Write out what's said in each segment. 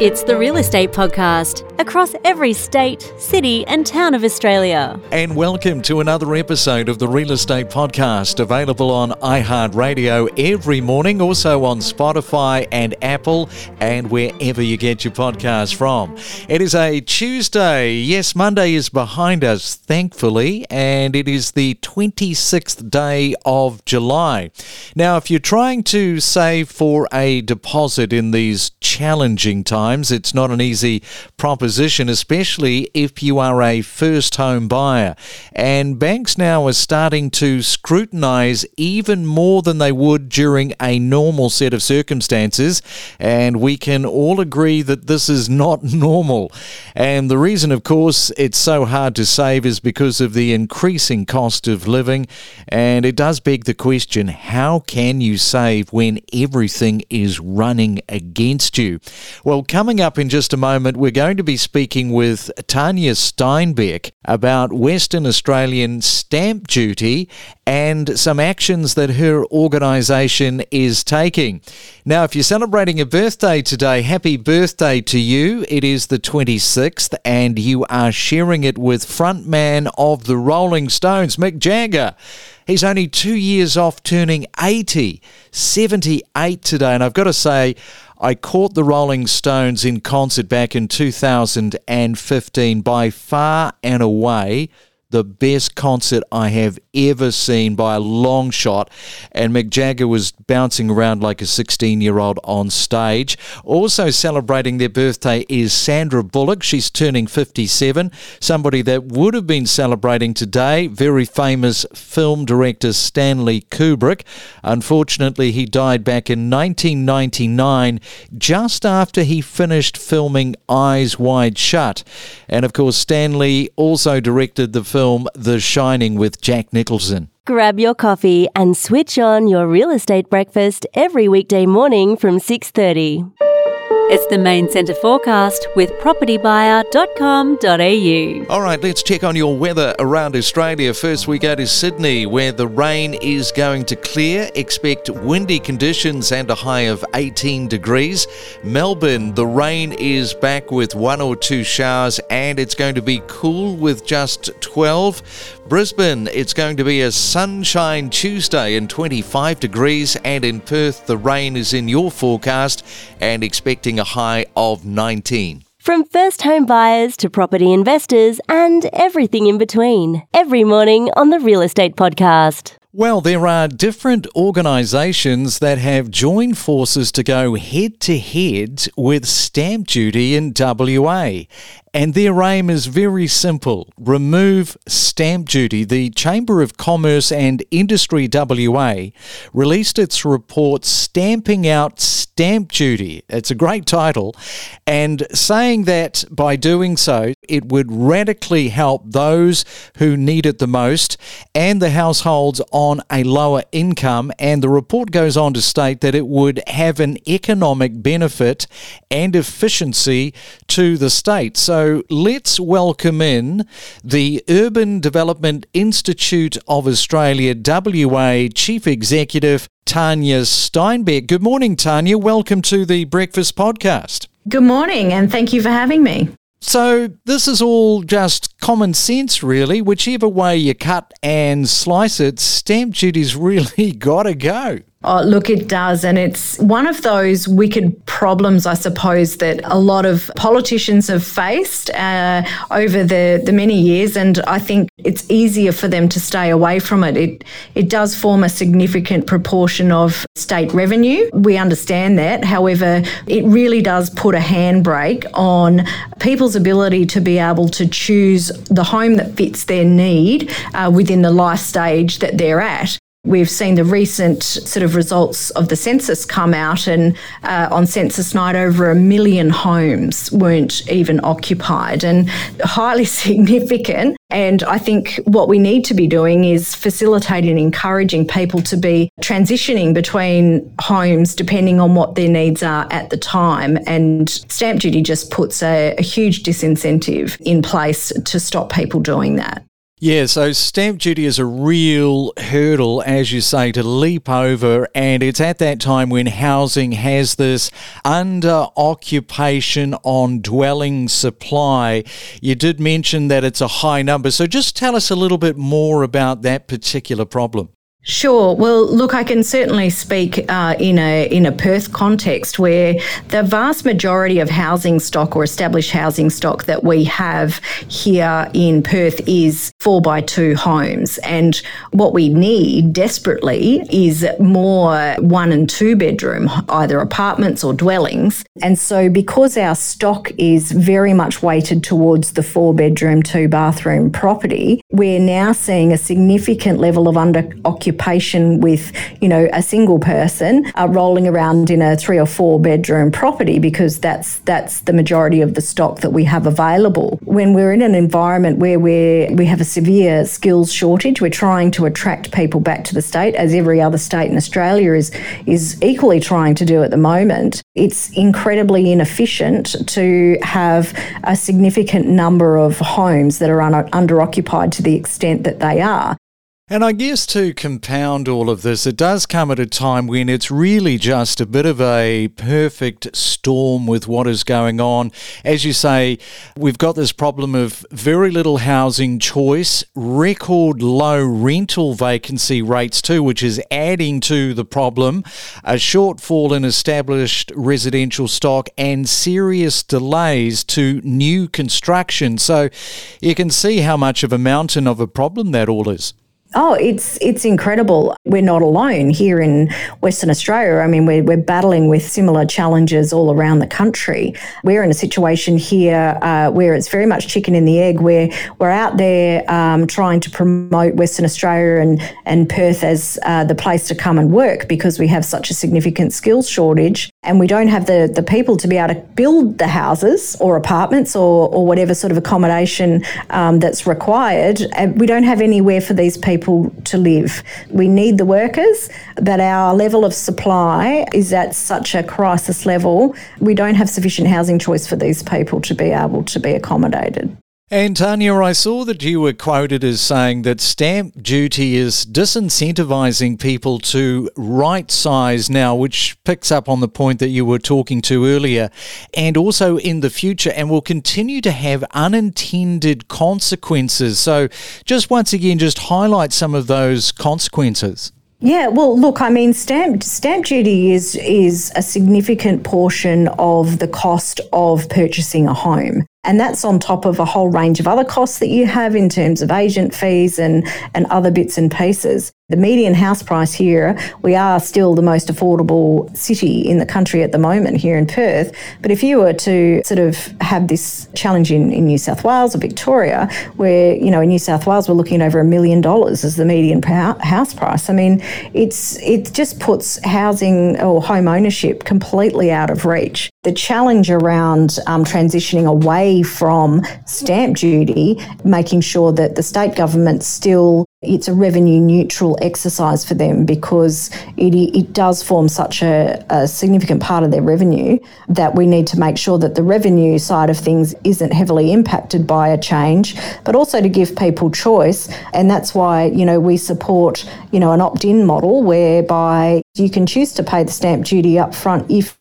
It's the Real Estate Podcast across every state, city, and town of Australia. And welcome to another episode of the Real Estate Podcast, available on iHeartRadio every morning, also on Spotify and Apple, and wherever you get your podcasts from. It is a Tuesday. Yes, Monday is behind us, thankfully, and it is the 26th day of July. Now, if you're trying to save for a deposit in these challenging times, it's not an easy proposition, especially if you are a first home buyer. And banks now are starting to scrutinize even more than they would during a normal set of circumstances. And we can all agree that this is not normal. And the reason, of course, it's so hard to save is because of the increasing cost of living. And it does beg the question how can you save when everything is running against you? Well, coming up in just a moment, we're going to be speaking with Tanya Steinbeck about Western Australian stamp duty and some actions that her organisation is taking. Now, if you're celebrating a birthday today, happy birthday to you. It is the 26th, and you are sharing it with frontman of the Rolling Stones, Mick Jagger. He's only two years off turning 80, 78 today. And I've got to say, I caught the Rolling Stones in concert back in 2015 by far and away the best concert I have ever seen by a long shot. And Mick Jagger was bouncing around like a 16 year old on stage. Also celebrating their birthday is Sandra Bullock. She's turning 57. Somebody that would have been celebrating today, very famous film director Stanley Kubrick. Unfortunately, he died back in 1999, just after he finished filming Eyes Wide Shut. And of course, Stanley also directed the film film The Shining with Jack Nicholson. Grab your coffee and switch on your real estate breakfast every weekday morning from 6:30. It's the main centre forecast with propertybuyer.com.au. All right, let's check on your weather around Australia. First, we go to Sydney, where the rain is going to clear. Expect windy conditions and a high of 18 degrees. Melbourne, the rain is back with one or two showers, and it's going to be cool with just 12. Brisbane, it's going to be a sunshine Tuesday and 25 degrees, and in Perth, the rain is in your forecast and expecting a high of 19. From first home buyers to property investors and everything in between, every morning on the Real Estate Podcast. Well, there are different organisations that have joined forces to go head to head with stamp duty in WA. And their aim is very simple remove stamp duty. The Chamber of Commerce and Industry WA released its report stamping out stamp duty. It's a great title, and saying that by doing so, it would radically help those who need it the most and the households on a lower income. And the report goes on to state that it would have an economic benefit and efficiency to the state. So let's welcome in the Urban Development Institute of Australia, WA Chief Executive, Tanya Steinbeck. Good morning, Tanya. Welcome to the Breakfast Podcast. Good morning, and thank you for having me. So, this is all just common sense, really. Whichever way you cut and slice it, stamp duty's really got to go. Oh, look, it does. And it's one of those wicked problems, I suppose, that a lot of politicians have faced uh, over the, the many years. And I think it's easier for them to stay away from it. It, it does form a significant proportion of state revenue. We understand that. However, it really does put a handbrake on people's ability to be able to choose the home that fits their need uh, within the life stage that they're at. We've seen the recent sort of results of the census come out, and uh, on census night, over a million homes weren't even occupied, and highly significant. And I think what we need to be doing is facilitating and encouraging people to be transitioning between homes depending on what their needs are at the time. And stamp duty just puts a, a huge disincentive in place to stop people doing that. Yeah, so stamp duty is a real hurdle, as you say, to leap over. And it's at that time when housing has this under occupation on dwelling supply. You did mention that it's a high number. So just tell us a little bit more about that particular problem. Sure. Well, look, I can certainly speak uh, in a in a Perth context where the vast majority of housing stock or established housing stock that we have here in Perth is four by two homes, and what we need desperately is more one and two bedroom, either apartments or dwellings. And so, because our stock is very much weighted towards the four bedroom, two bathroom property, we're now seeing a significant level of under occupation occupation with, you know, a single person uh, rolling around in a three or four bedroom property because that's that's the majority of the stock that we have available. When we're in an environment where we we have a severe skills shortage, we're trying to attract people back to the state, as every other state in Australia is is equally trying to do at the moment. It's incredibly inefficient to have a significant number of homes that are un- under occupied to the extent that they are. And I guess to compound all of this, it does come at a time when it's really just a bit of a perfect storm with what is going on. As you say, we've got this problem of very little housing choice, record low rental vacancy rates too, which is adding to the problem, a shortfall in established residential stock, and serious delays to new construction. So you can see how much of a mountain of a problem that all is. Oh, it's it's incredible. We're not alone here in Western Australia. I mean, we're, we're battling with similar challenges all around the country. We're in a situation here uh, where it's very much chicken and the egg, where we're out there um, trying to promote Western Australia and, and Perth as uh, the place to come and work because we have such a significant skills shortage and we don't have the, the people to be able to build the houses or apartments or, or whatever sort of accommodation um, that's required. we don't have anywhere for these people people to live. We need the workers, but our level of supply is at such a crisis level, we don't have sufficient housing choice for these people to be able to be accommodated. And Tanya, I saw that you were quoted as saying that stamp duty is disincentivizing people to right size now, which picks up on the point that you were talking to earlier, and also in the future, and will continue to have unintended consequences. So, just once again, just highlight some of those consequences. Yeah, well, look, I mean, stamp stamp duty is is a significant portion of the cost of purchasing a home. And that's on top of a whole range of other costs that you have in terms of agent fees and, and other bits and pieces. The median house price here, we are still the most affordable city in the country at the moment here in Perth. But if you were to sort of have this challenge in, in New South Wales or Victoria, where, you know, in New South Wales, we're looking at over a million dollars as the median house price. I mean, it's it just puts housing or home ownership completely out of reach. The challenge around um, transitioning away from stamp duty, making sure that the state government still it's a revenue neutral exercise for them because it, it does form such a, a, significant part of their revenue that we need to make sure that the revenue side of things isn't heavily impacted by a change, but also to give people choice. And that's why, you know, we support, you know, an opt in model whereby you can choose to pay the stamp duty up front if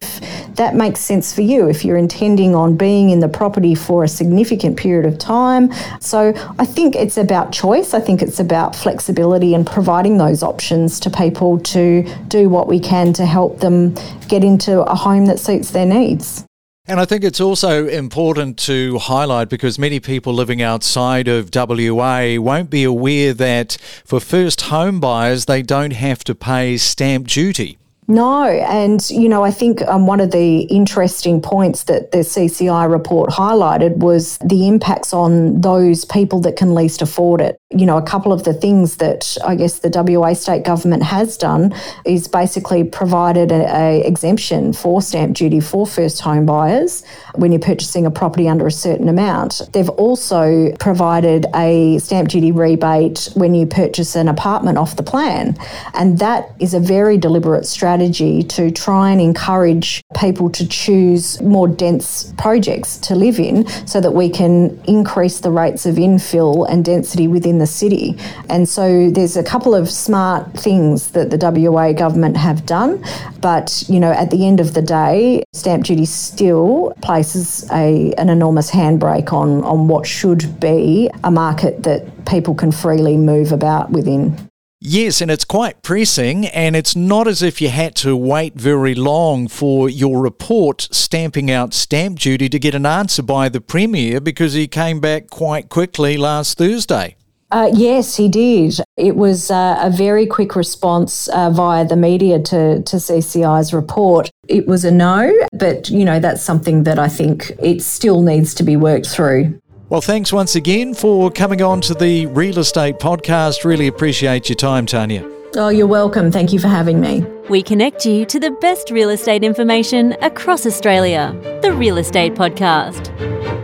that makes sense for you, if you're intending on being in the property for a significant period of time. So I think it's about choice. I think it's about flexibility and providing those options to people to do what we can to help them get into a home that suits their needs. And I think it's also important to highlight because many people living outside of WA won't be aware that for first home buyers, they don't have to pay stamp duty. No, and you know, I think um, one of the interesting points that the CCI report highlighted was the impacts on those people that can least afford it. You know, a couple of the things that I guess the WA state government has done is basically provided a, a exemption for stamp duty for first home buyers when you're purchasing a property under a certain amount. They've also provided a stamp duty rebate when you purchase an apartment off the plan, and that is a very deliberate strategy strategy to try and encourage people to choose more dense projects to live in so that we can increase the rates of infill and density within in the city. And so there's a couple of smart things that the WA government have done. But, you know, at the end of the day, stamp duty still places a, an enormous handbrake on, on what should be a market that people can freely move about within. Yes, and it's quite pressing, and it's not as if you had to wait very long for your report stamping out stamp duty to get an answer by the Premier because he came back quite quickly last Thursday. Uh, yes, he did. It was uh, a very quick response uh, via the media to, to CCI's report. It was a no, but you know that's something that I think it still needs to be worked through. Well, thanks once again for coming on to the Real Estate Podcast. Really appreciate your time, Tanya. Oh, you're welcome. Thank you for having me. We connect you to the best real estate information across Australia. The Real Estate Podcast.